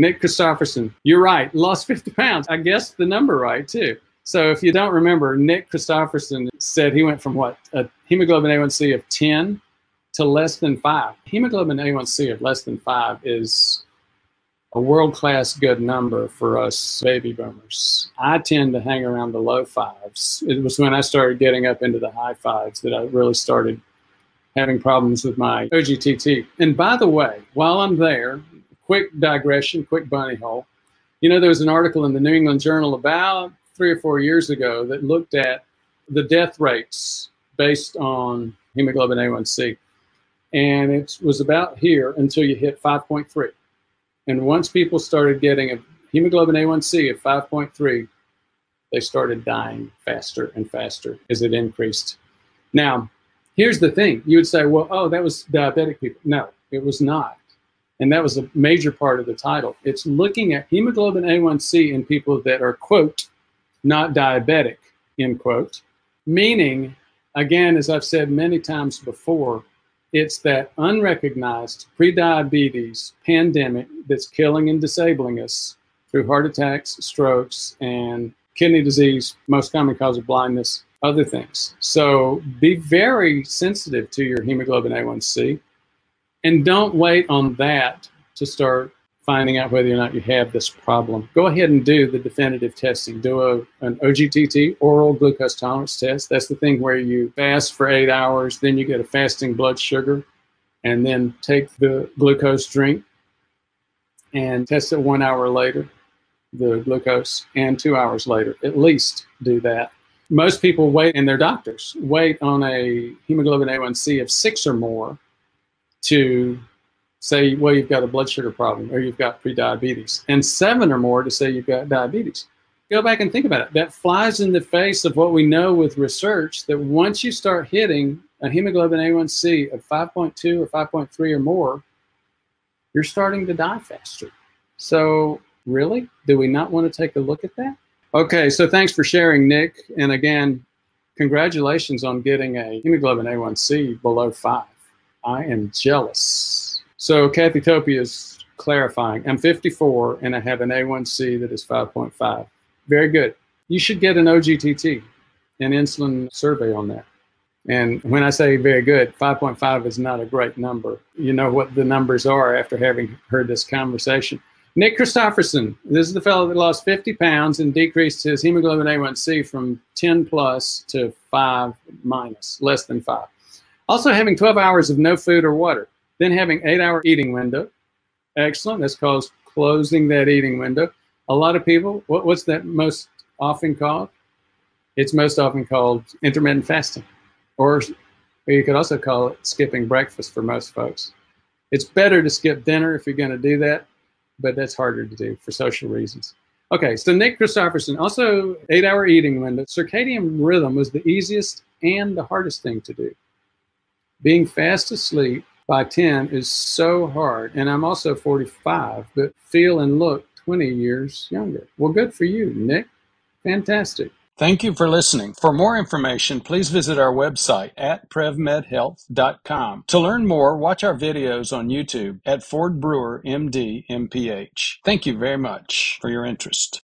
Nick Christopherson, you're right, lost 50 pounds. I guessed the number right too. So if you don't remember, Nick Christopherson said he went from what, a hemoglobin A1C of 10 to less than five. Hemoglobin A1C of less than five is a world class good number for us baby boomers. I tend to hang around the low fives. It was when I started getting up into the high fives that I really started having problems with my OGTT. And by the way, while I'm there, quick digression, quick bunny hole. You know, there was an article in the New England Journal about three or four years ago that looked at the death rates based on hemoglobin A1C. And it was about here until you hit 5.3. And once people started getting a hemoglobin A1C of 5.3, they started dying faster and faster as it increased. Now, here's the thing you would say, well, oh, that was diabetic people. No, it was not. And that was a major part of the title. It's looking at hemoglobin A1C in people that are, quote, not diabetic, end quote. Meaning, again, as I've said many times before, it's that unrecognized prediabetes pandemic that's killing and disabling us through heart attacks, strokes, and kidney disease, most common cause of blindness, other things. So be very sensitive to your hemoglobin A1C and don't wait on that to start finding out whether or not you have this problem. Go ahead and do the definitive testing. Do a, an OGTT, oral glucose tolerance test. That's the thing where you fast for eight hours, then you get a fasting blood sugar, and then take the glucose drink and test it one hour later, the glucose, and two hours later. At least do that. Most people wait, and their doctors wait on a hemoglobin A1C of six or more to say, well, you've got a blood sugar problem or you've got prediabetes, and seven or more to say you've got diabetes. Go back and think about it. That flies in the face of what we know with research that once you start hitting a hemoglobin A1C of 5.2 or 5.3 or more, you're starting to die faster. So, really, do we not want to take a look at that? Okay, so thanks for sharing, Nick. And again, congratulations on getting a hemoglobin A1C below five. I am jealous. So Kathy Topia is clarifying. I'm 54 and I have an A1C that is 5.5. Very good. You should get an OGTT, an insulin survey on that. And when I say very good, 5.5 is not a great number. You know what the numbers are after having heard this conversation. Nick Christopherson, this is the fellow that lost 50 pounds and decreased his hemoglobin A1C from 10 plus to 5 minus, less than 5. Also having 12 hours of no food or water. Then having eight hour eating window. Excellent. That's called closing that eating window. A lot of people, what, what's that most often called? It's most often called intermittent fasting, or you could also call it skipping breakfast for most folks. It's better to skip dinner if you're going to do that, but that's harder to do for social reasons. Okay, so Nick Christopherson, also eight hour eating window. Circadian rhythm was the easiest and the hardest thing to do. Being fast asleep by 10 is so hard. And I'm also 45, but feel and look 20 years younger. Well, good for you, Nick. Fantastic. Thank you for listening. For more information, please visit our website at prevmedhealth.com. To learn more, watch our videos on YouTube at Ford Brewer MD MPH. Thank you very much for your interest.